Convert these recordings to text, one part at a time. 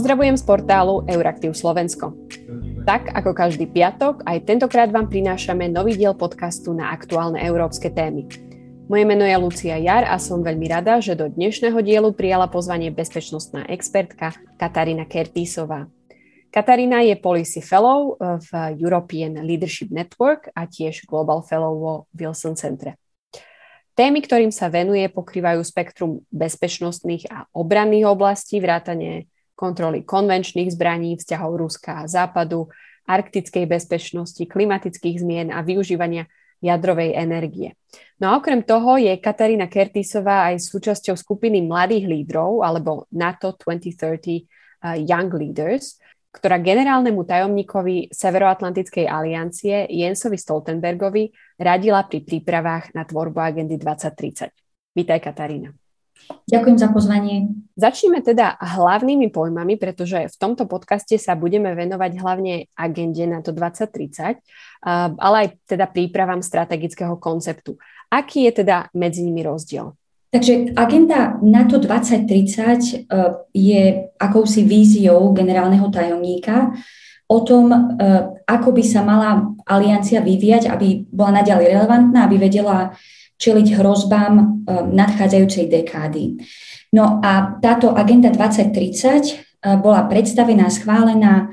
Pozdravujem z portálu Euraktiv Slovensko. Tak ako každý piatok, aj tentokrát vám prinášame nový diel podcastu na aktuálne európske témy. Moje meno je Lucia Jar a som veľmi rada, že do dnešného dielu prijala pozvanie bezpečnostná expertka Katarína Kertísová. Katarína je Policy Fellow v European Leadership Network a tiež Global Fellow vo Wilson Centre. Témy, ktorým sa venuje, pokrývajú spektrum bezpečnostných a obranných oblastí, vrátane kontroly konvenčných zbraní, vzťahov Ruska a Západu, arktickej bezpečnosti, klimatických zmien a využívania jadrovej energie. No a okrem toho je Katarína Kertisová aj súčasťou skupiny mladých lídrov alebo NATO 2030 uh, Young Leaders, ktorá generálnemu tajomníkovi Severoatlantickej aliancie Jensovi Stoltenbergovi radila pri prípravách na tvorbu agendy 2030. Vítaj Katarína. Ďakujem za pozvanie. Začneme teda hlavnými pojmami, pretože v tomto podcaste sa budeme venovať hlavne agende na to 2030, ale aj teda prípravám strategického konceptu. Aký je teda medzi nimi rozdiel? Takže agenda NATO 2030 e, je akousi víziou generálneho tajomníka o tom, e, ako by sa mala aliancia vyvíjať, aby bola naďalej relevantná, aby vedela čeliť hrozbám eh, nadchádzajúcej dekády. No a táto agenda 2030 eh, bola predstavená, schválená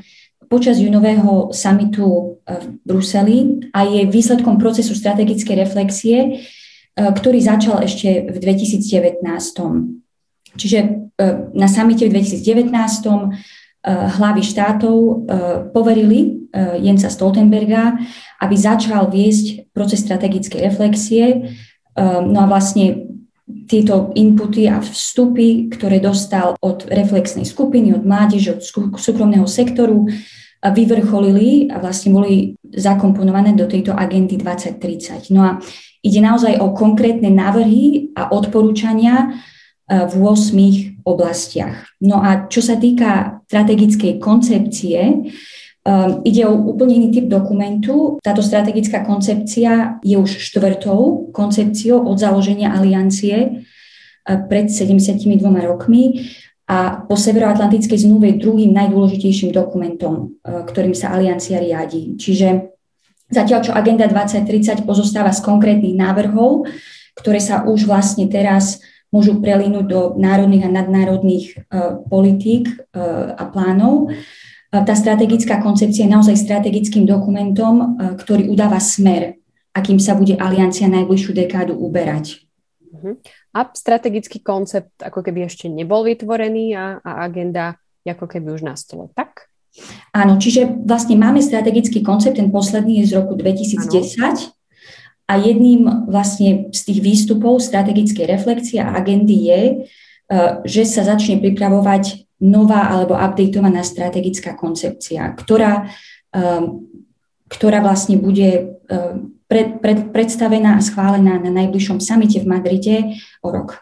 počas junového samitu eh, v Bruseli a je výsledkom procesu strategickej reflexie, ktorý začal ešte v 2019. Čiže na samite v 2019 hlavy štátov poverili Jensa Stoltenberga, aby začal viesť proces strategickej reflexie no a vlastne tieto inputy a vstupy, ktoré dostal od reflexnej skupiny, od mládeže, od súkromného sektoru, vyvrcholili a vlastne boli zakomponované do tejto agendy 2030. No a ide naozaj o konkrétne návrhy a odporúčania e, v 8 oblastiach. No a čo sa týka strategickej koncepcie, ide o úplne iný typ dokumentu. Táto strategická koncepcia je už štvrtou koncepciou od založenia aliancie uh, pred 72 rokmi a po Severoatlantickej zmluve druhým najdôležitejším dokumentom, uh, ktorým sa aliancia riadi. Čiže zatiaľ, čo Agenda 2030 pozostáva z konkrétnych návrhov, ktoré sa už vlastne teraz môžu prelínuť do národných a nadnárodných uh, politík a plánov, tá strategická koncepcia je naozaj strategickým dokumentom, e, ktorý udáva smer, akým sa bude aliancia najbližšiu dekádu uberať. Uh-huh. A strategický koncept ako keby ešte nebol vytvorený a, a agenda ako keby už na stole, tak? Áno, čiže vlastne máme strategický koncept, ten posledný je z roku 2010 ano. a jedným vlastne z tých výstupov strategickej reflexie a agendy je, e, že sa začne pripravovať nová alebo updatovaná strategická koncepcia, ktorá, um, ktorá vlastne bude um, pred, pred, predstavená a schválená na najbližšom samite v Madride o rok.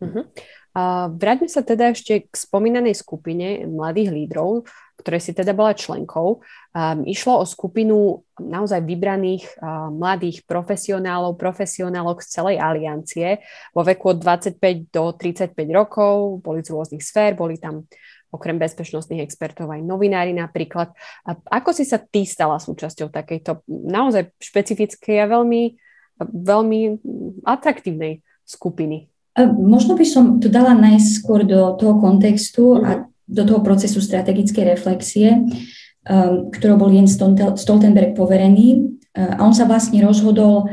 Uh-huh. A vráťme sa teda ešte k spomínanej skupine mladých lídrov, ktoré si teda bola členkou. Um, išlo o skupinu naozaj vybraných uh, mladých profesionálov, profesionálok z celej aliancie vo veku od 25 do 35 rokov, boli z rôznych sfér, boli tam okrem bezpečnostných expertov aj novinári napríklad. A ako si sa ty stala súčasťou takejto naozaj špecifickej a veľmi, veľmi atraktívnej skupiny? Možno by som to dala najskôr do toho kontextu a mhm. Do toho procesu strategickej reflexie, um, ktorou bol Jens Stoltenberg poverený. Uh, a on sa vlastne rozhodol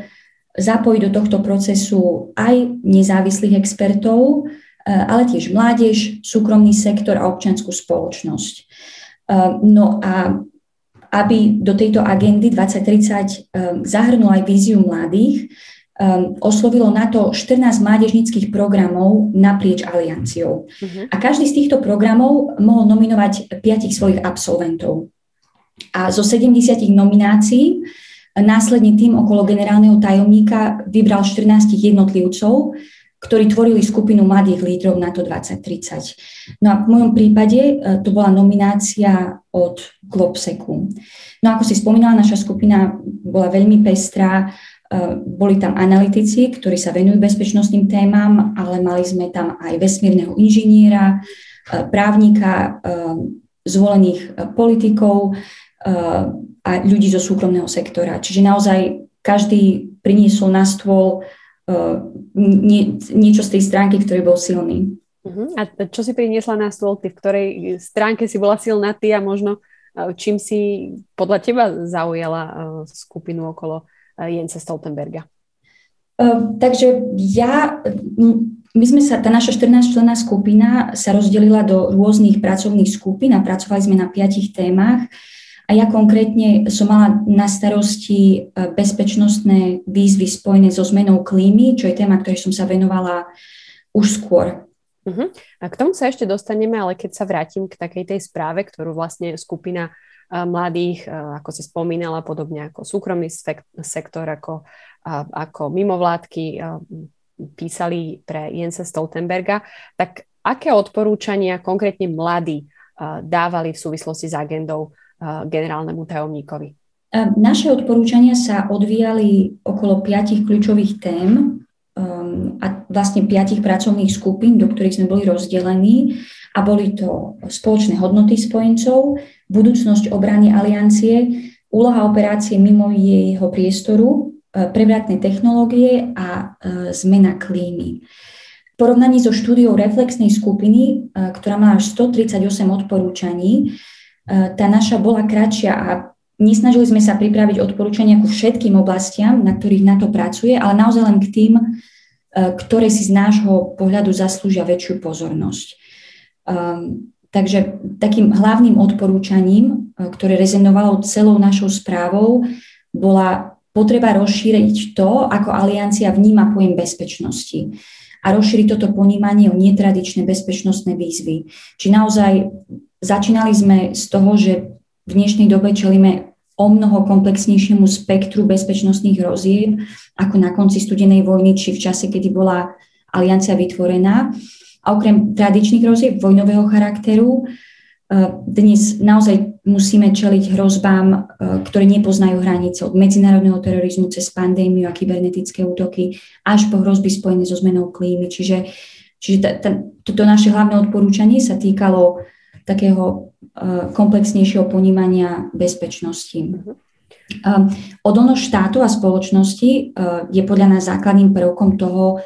zapojiť do tohto procesu aj nezávislých expertov, uh, ale tiež mládež, súkromný sektor a občianskú spoločnosť. Uh, no a aby do tejto agendy 2030 zahrnul aj víziu mladých, um, oslovilo na to 14 mládežnických programov naprieč alianciou. Uh-huh. A každý z týchto programov mohol nominovať 5 svojich absolventov. A zo 70 nominácií následne tým okolo generálneho tajomníka vybral 14 jednotlivcov, ktorí tvorili skupinu mladých lídrov na to 2030. No a v mojom prípade e, to bola nominácia od Globseku. No ako si spomínala, naša skupina bola veľmi pestrá, boli tam analytici, ktorí sa venujú bezpečnostným témam, ale mali sme tam aj vesmírneho inžiniera, právnika, zvolených politikov a ľudí zo súkromného sektora. Čiže naozaj každý priniesol na stôl nie, niečo z tej stránky, ktorý bol silný. Uh-huh. A čo si priniesla na stôl ty, v ktorej stránke si bola silná ty a možno čím si podľa teba zaujala skupinu okolo Jensa Stoltenberga? Ehm, takže ja, my sme sa, tá naša 14-členná skupina sa rozdelila do rôznych pracovných skupín a pracovali sme na piatich témach. A ja konkrétne som mala na starosti e, bezpečnostné výzvy spojené so zmenou klímy, čo je téma, ktorej som sa venovala už skôr. Uh-huh. A k tomu sa ešte dostaneme, ale keď sa vrátim k takej tej správe, ktorú vlastne skupina mladých, ako si spomínala, podobne ako súkromný sektor, ako, ako mimovládky písali pre Jensa Stoltenberga, tak aké odporúčania konkrétne mladí dávali v súvislosti s agendou generálnemu tajomníkovi? Naše odporúčania sa odvíjali okolo piatich kľúčových tém um, a vlastne piatich pracovných skupín, do ktorých sme boli rozdelení a boli to spoločné hodnoty spojencov, budúcnosť obrany aliancie, úloha operácie mimo jeho priestoru, e, prevratné technológie a e, zmena klímy. V porovnaní so štúdiou reflexnej skupiny, e, ktorá má až 138 odporúčaní, tá naša bola kratšia a nesnažili sme sa pripraviť odporúčania ku všetkým oblastiam, na ktorých na to pracuje, ale naozaj len k tým, ktoré si z nášho pohľadu zaslúžia väčšiu pozornosť. Um, takže takým hlavným odporúčaním, e, ktoré rezenovalo celou našou správou, bola potreba rozšíriť to, ako aliancia vníma pojem bezpečnosti a rozšíriť toto ponímanie o netradičné bezpečnostné výzvy. Či naozaj začínali sme z toho, že v dnešnej dobe čelíme o mnoho komplexnejšiemu spektru bezpečnostných rozieb ako na konci studenej vojny či v čase, kedy bola aliancia vytvorená. A okrem tradičných hrozieb vojnového charakteru, e, dnes naozaj musíme čeliť hrozbám, e, ktoré nepoznajú hranice od medzinárodného terorizmu cez pandémiu a kybernetické útoky až po hrozby spojené so zmenou klímy. Čiže, čiže ta, ta, toto naše hlavné odporúčanie sa týkalo takého e, komplexnejšieho ponímania bezpečnosti. Uh-huh. Odolnosť štátu a spoločnosti je podľa nás základným prvkom toho,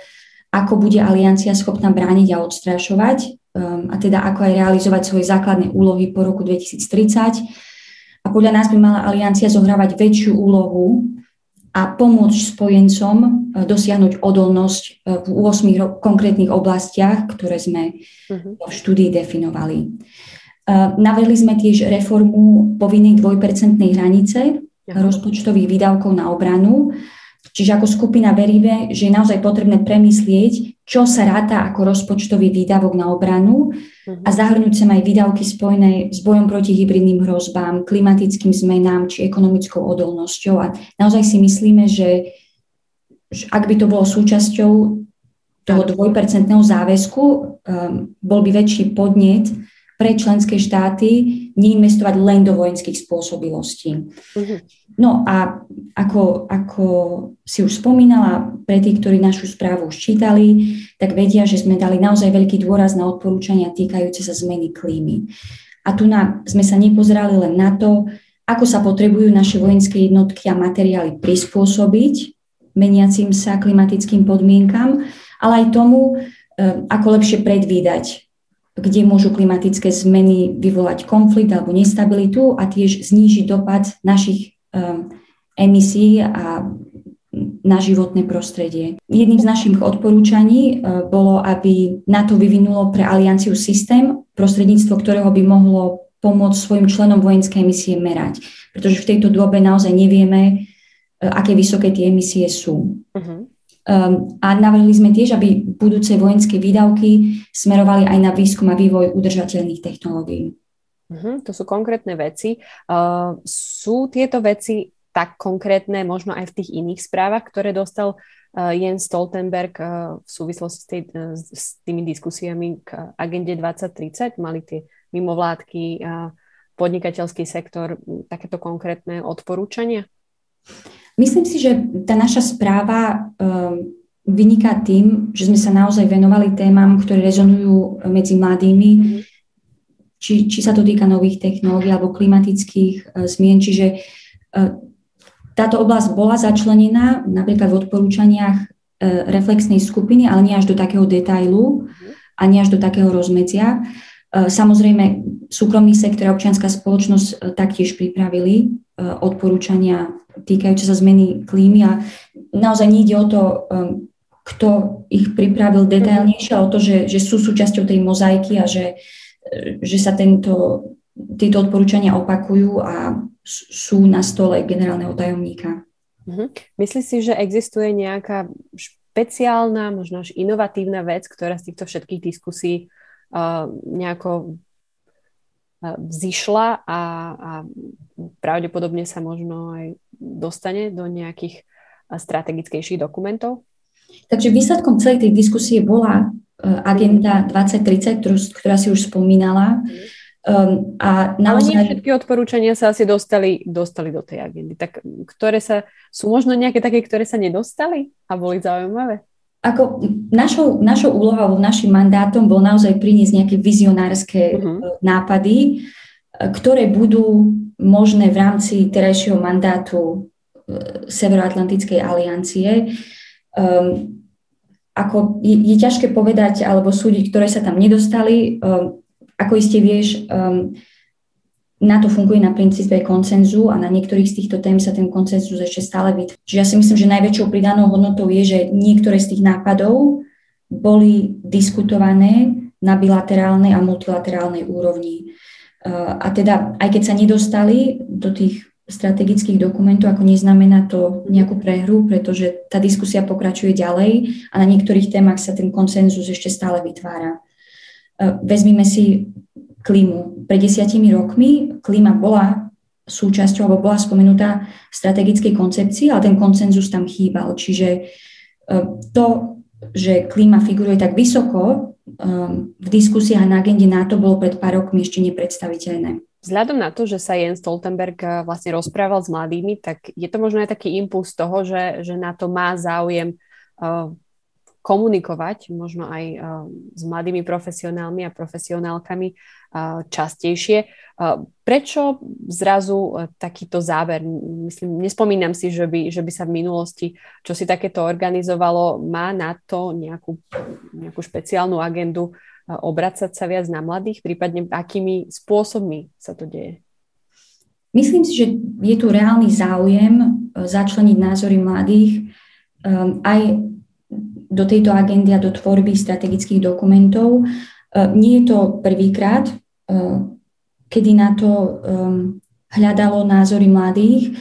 ako bude aliancia schopná brániť a odstrašovať um, a teda ako aj realizovať svoje základné úlohy po roku 2030. A podľa nás by mala aliancia zohrávať väčšiu úlohu a pomôcť spojencom uh, dosiahnuť odolnosť uh, v 8 konkrétnych oblastiach, ktoré sme uh-huh. v štúdii definovali. Uh, navrhli sme tiež reformu povinnej dvojpercentnej hranice rozpočtových výdavkov na obranu, Čiže ako skupina veríme, že je naozaj potrebné premyslieť, čo sa ráta ako rozpočtový výdavok na obranu a mhm. zahrnúť sa aj výdavky spojené s bojom proti hybridným hrozbám, klimatickým zmenám či ekonomickou odolnosťou. A naozaj si myslíme, že, že ak by to bolo súčasťou toho dvojpercentného záväzku, um, bol by väčší podnet pre členské štáty neinvestovať len do vojenských spôsobilostí. Uh-huh. No a ako, ako si už spomínala, pre tých, ktorí našu správu už čítali, tak vedia, že sme dali naozaj veľký dôraz na odporúčania týkajúce sa zmeny klímy. A tu na, sme sa nepozerali len na to, ako sa potrebujú naše vojenské jednotky a materiály prispôsobiť meniacim sa klimatickým podmienkam, ale aj tomu, e, ako lepšie predvídať kde môžu klimatické zmeny vyvolať konflikt alebo nestabilitu a tiež znížiť dopad našich um, emisí a na životné prostredie. Jedným z našich odporúčaní uh, bolo, aby NATO vyvinulo pre alianciu systém, prostredníctvo ktorého by mohlo pomôcť svojim členom vojenské emisie merať. Pretože v tejto dobe naozaj nevieme, uh, aké vysoké tie emisie sú. Uh-huh. Um, a navrhli sme tiež, aby budúce vojenské výdavky smerovali aj na výskum a vývoj udržateľných technológií. Uh-huh, to sú konkrétne veci. Uh, sú tieto veci tak konkrétne možno aj v tých iných správach, ktoré dostal uh, Jens Stoltenberg uh, v súvislosti s, tej, uh, s tými diskusiami k agende 2030? Mali tie mimovládky, podnikateľský sektor, takéto konkrétne odporúčania? Myslím si, že tá naša správa um, vyniká tým, že sme sa naozaj venovali témam, ktoré rezonujú medzi mladými, mm-hmm. či, či sa to týka nových technológií alebo klimatických zmien. Čiže táto oblasť bola začlenená napríklad v odporúčaniach reflexnej skupiny, ale nie až do takého detailu a nie až do takého rozmedzia. Samozrejme, súkromný sektor a občianská spoločnosť taktiež pripravili odporúčania týkajúce sa zmeny klímy a naozaj nie ide o to, kto ich pripravil detailnejšie, ale o to, že, že sú súčasťou tej mozaiky a že, že sa tento, tieto odporúčania opakujú a sú na stole generálneho tajomníka. Uh-huh. Myslíš si, že existuje nejaká špeciálna, možno až inovatívna vec, ktorá z týchto všetkých diskusí uh, nejako vzýšla a, a pravdepodobne sa možno aj dostane do nejakých strategickejších dokumentov? Takže výsledkom celej tej diskusie bola uh, agenda 2030, ktorú, ktorá si už spomínala. Um, a naozaj... Ale nie všetky odporúčania sa asi dostali, dostali do tej agendy. Tak ktoré sa, sú možno nejaké také, ktoré sa nedostali a boli zaujímavé? Ako našou, našou úlohou, našim mandátom bol naozaj priniesť nejaké vizionárske uh-huh. nápady, ktoré budú možné v rámci terajšieho mandátu Severoatlantickej aliancie. Um, ako je, je ťažké povedať alebo súdiť, ktoré sa tam nedostali. Um, ako iste vieš, um, na to funguje na princípe koncenzu a na niektorých z týchto tém sa ten koncenzus ešte stále vytvára. Čiže ja si myslím, že najväčšou pridanou hodnotou je, že niektoré z tých nápadov boli diskutované na bilaterálnej a multilaterálnej úrovni. Uh, a teda, aj keď sa nedostali do tých strategických dokumentov, ako neznamená to nejakú prehru, pretože tá diskusia pokračuje ďalej a na niektorých témach sa ten konsenzus ešte stále vytvára. Uh, vezmime si klímu. Pred desiatimi rokmi klíma bola súčasťou, alebo bola spomenutá v strategickej koncepcii, ale ten koncenzus tam chýbal. Čiže e, to, že klíma figuruje tak vysoko e, v diskusiách na agende NATO, bolo pred pár rokmi ešte nepredstaviteľné. Vzhľadom na to, že sa Jens Stoltenberg e, vlastne rozprával s mladými, tak je to možno aj taký impuls toho, že, že NATO má záujem komunikovať možno aj s mladými profesionálmi a profesionálkami častejšie. Prečo zrazu takýto záver? Myslím, nespomínam si, že by, že by sa v minulosti čo si takéto organizovalo. Má na to nejakú, nejakú špeciálnu agendu obracať sa viac na mladých, prípadne akými spôsobmi sa to deje? Myslím si, že je tu reálny záujem začleniť názory mladých aj do tejto agendy a do tvorby strategických dokumentov. Nie je to prvýkrát, Eh, kedy na to um, hľadalo názory mladých.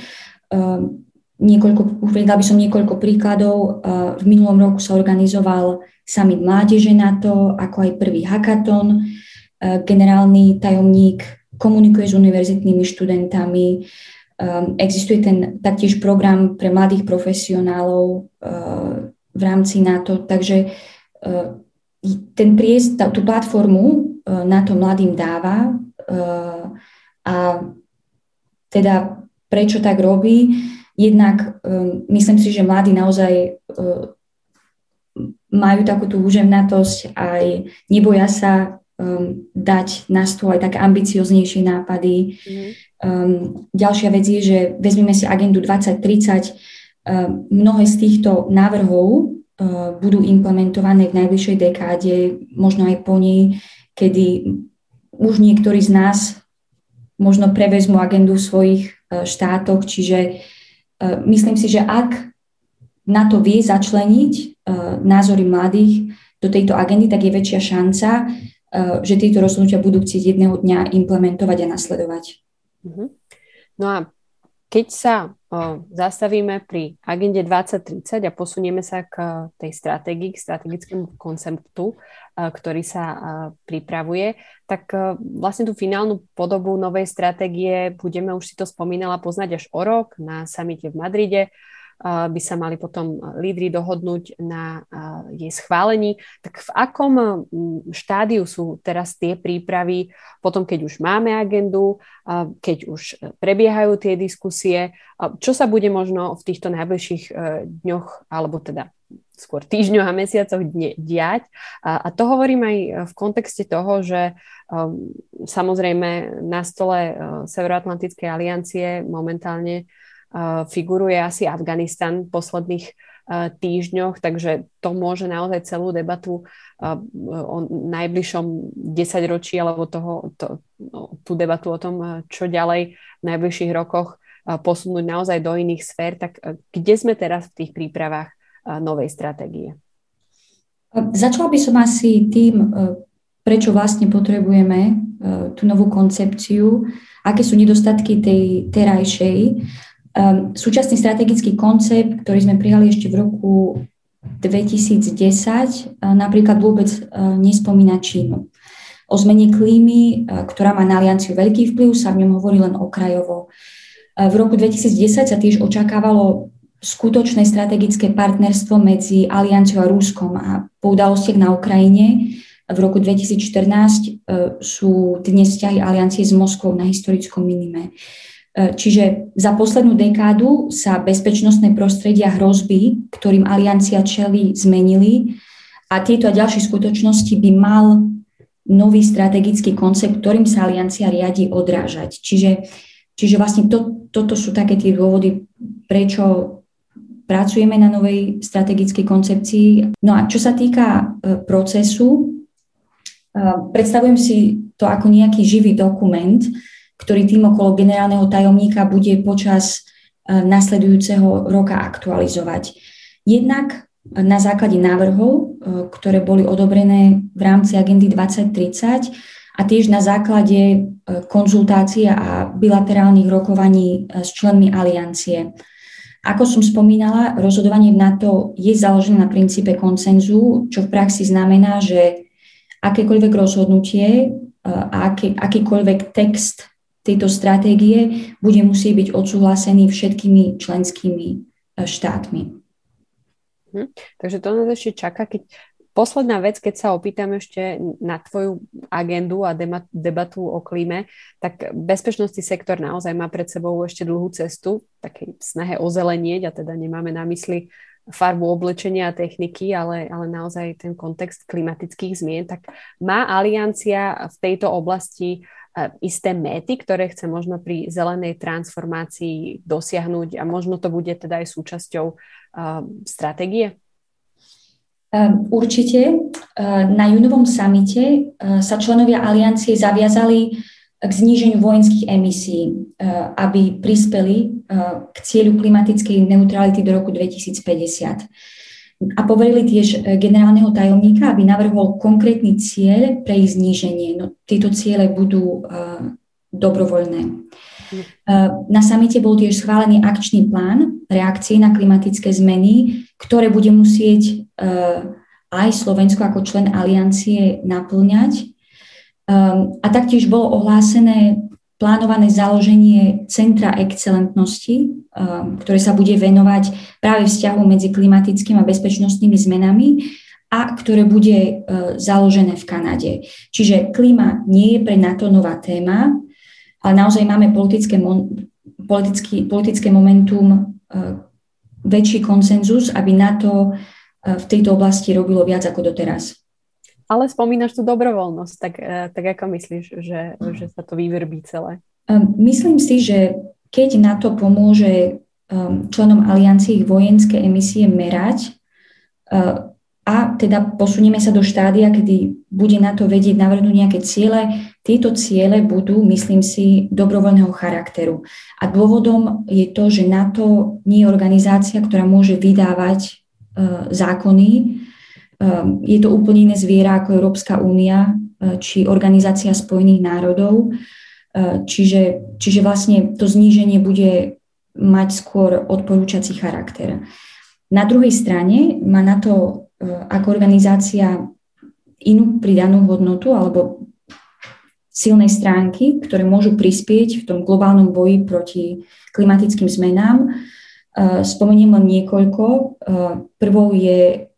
Um, niekoľko, uvedla by som niekoľko príkladov. V minulom roku sa organizoval summit mládeže na to, ako aj prvý hackathon. Generálny tajomník komunikuje s univerzitnými študentami. Um, existuje ten taktiež program pre mladých profesionálov v rámci NATO, takže uh, ten priest, tá, tú platformu E, na to mladým dáva e, a teda prečo tak robí. Jednak e, myslím si, že mladí naozaj majú takú tú úžemnatosť aj neboja sa um, dať na stôl aj také ambicioznejšie nápady. Mm. Um, ďalšia vec je, že vezmeme si agendu 2030. Um, mnohé z týchto návrhov uh, budú implementované v najbližšej dekáde, možno aj po nej kedy už niektorí z nás možno prevezmú agendu v svojich e, štátoch, čiže myslím si, že ak na to vie začleniť názory mladých do tejto agendy, tak je väčšia šanca, že tieto rozhodnutia budú chcieť jedného dňa implementovať a nasledovať. Mhm. No a keď sa o, zastavíme pri agende 2030 a posunieme sa k tej stratégii, k strategickému konceptu, a, ktorý sa a, pripravuje, tak a, vlastne tú finálnu podobu novej stratégie budeme, už si to spomínala, poznať až o rok na samite v Madride by sa mali potom lídry dohodnúť na jej schválení. Tak v akom štádiu sú teraz tie prípravy, potom keď už máme agendu, keď už prebiehajú tie diskusie, čo sa bude možno v týchto najbližších e, dňoch alebo teda skôr týždňoch a mesiacoch diať. A, to hovorím aj v kontexte toho, že samozrejme na stole Severoatlantickej aliancie momentálne figuruje asi Afganistan v posledných uh, týždňoch, takže to môže naozaj celú debatu uh, o najbližšom desaťročí alebo toho, to, no, tú debatu o tom, uh, čo ďalej v najbližších rokoch posunúť naozaj do iných sfér. Tak kde sme teraz v tých prípravách novej stratégie? Začala by som asi tým, e, prečo vlastne potrebujeme e, tú novú koncepciu, aké sú nedostatky tej terajšej. E, súčasný strategický koncept, ktorý sme prijali ešte v roku 2010, napríklad vôbec nespomína Čínu. O zmene klímy, ktorá má na alianciu veľký vplyv, sa v ňom hovorí len okrajovo. V roku 2010 sa tiež očakávalo skutočné strategické partnerstvo medzi Alianciou a Ruskom a po udalostiach na Ukrajine v roku 2014 e, sú dnes vzťahy aliancie s Moskvou na historickom minime. E, čiže za poslednú dekádu sa bezpečnostné prostredia hrozby, ktorým aliancia čeli, zmenili a tieto a ďalšie skutočnosti by mal nový strategický koncept, ktorým sa aliancia riadi, odrážať. Čiže, čiže vlastne to, toto sú také tie dôvody, prečo pracujeme na novej strategickej koncepcii. No a čo sa týka e, procesu, e, predstavujem si to ako nejaký živý dokument, ktorý tým okolo generálneho tajomníka bude počas e, nasledujúceho roka aktualizovať. Jednak na základe návrhov, ktoré boli odobrené v rámci agendy 2030 a tiež na základe konzultácie a bilaterálnych rokovaní s členmi aliancie. Ako som spomínala, rozhodovanie v NATO je založené na princípe koncenzu, čo v praxi znamená, že akékoľvek rozhodnutie e, a aký, akýkoľvek text tejto stratégie bude musieť byť odsúhlasený všetkými členskými e, štátmi. Hm. Takže to nás ešte čaká, keď Posledná vec, keď sa opýtam ešte na tvoju agendu a debatu o klíme, tak bezpečnostný sektor naozaj má pred sebou ešte dlhú cestu, takej snahe ozelenieť, a teda nemáme na mysli farbu oblečenia a techniky, ale, ale naozaj ten kontext klimatických zmien, tak má aliancia v tejto oblasti isté méty, ktoré chce možno pri zelenej transformácii dosiahnuť a možno to bude teda aj súčasťou stratégie? Ehm, určite ehm, na junovom samite ehm, sa členovia aliancie zaviazali k zníženiu vojenských emisí, aby prispeli k cieľu klimatickej neutrality do roku 2050. A poverili tiež generálneho tajomníka, aby navrhol konkrétny cieľ pre ich zníženie. No, tieto ciele budú dobrovoľné. Na samite bol tiež schválený akčný plán reakcie na klimatické zmeny, ktoré bude musieť aj Slovensko ako člen aliancie naplňať. A taktiež bolo ohlásené plánované založenie Centra excelentnosti, ehm, ktoré sa bude venovať práve vzťahu medzi klimatickými a bezpečnostnými zmenami a ktoré bude eh, založené v Kanade. Čiže klíma nie je pre NATO nová téma, ale naozaj máme politické, politický, politické momentum, e, väčší konsenzus, aby NATO e, v tejto oblasti robilo viac ako doteraz. Ale spomínaš tú dobrovoľnosť, tak, e, tak ako myslíš, že, že sa to vyvrbí celé? Myslím si, že keď NATO pomôže členom aliancie ich vojenské emisie merať, a teda posunieme sa do štádia, kedy bude na to vedieť navrhnúť nejaké ciele. Tieto ciele budú, myslím si, dobrovoľného charakteru. A dôvodom je to, že NATO nie je organizácia, ktorá môže vydávať e, zákony. E, je to úplne iné zviera ako Európska únia e, či Organizácia spojených národov. E, čiže, čiže vlastne to zníženie bude mať skôr odporúčací charakter. Na druhej strane má na to E, ako organizácia inú pridanú hodnotu alebo silnej stránky, ktoré môžu prispieť v tom globálnom boji proti klimatickým zmenám. Spomeniem len niekoľko. Prvou je,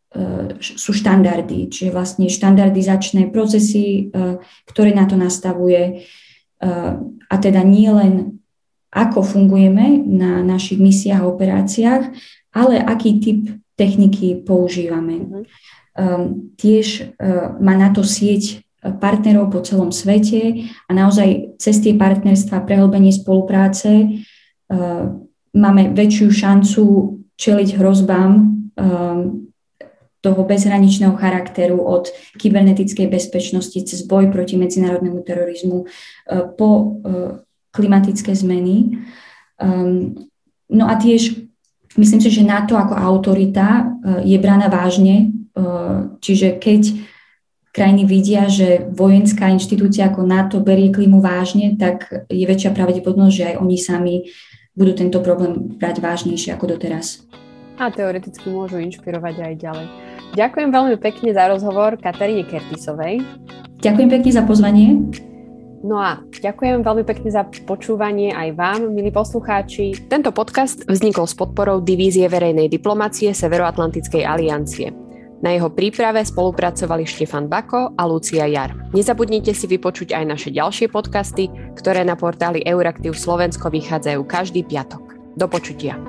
sú štandardy, čiže vlastne štandardizačné procesy, ktoré na to nastavuje. A teda nie len ako fungujeme na našich misiách a operáciách, ale aký typ techniky používame. Um, tiež uh, má na to sieť partnerov po celom svete a naozaj cez tie partnerstva, prehlbenie spolupráce uh, máme väčšiu šancu čeliť hrozbám um, toho bezhraničného charakteru od kybernetickej bezpečnosti cez boj proti medzinárodnému terorizmu uh, po uh, klimatické zmeny. Um, no a tiež myslím si, že NATO ako autorita uh, je braná vážne čiže keď krajiny vidia, že vojenská inštitúcia ako NATO berie klímu vážne, tak je väčšia pravdepodobnosť, že aj oni sami budú tento problém brať vážnejšie ako doteraz. A teoreticky môžu inšpirovať aj ďalej. Ďakujem veľmi pekne za rozhovor Kataríne Kertisovej. Ďakujem pekne za pozvanie. No a ďakujem veľmi pekne za počúvanie aj vám, milí poslucháči. Tento podcast vznikol s podporou Divízie verejnej diplomacie Severoatlantickej aliancie. Na jeho príprave spolupracovali Štefan Bako a Lucia Jar. Nezabudnite si vypočuť aj naše ďalšie podcasty, ktoré na portáli Euraktiv Slovensko vychádzajú každý piatok. Do počutia.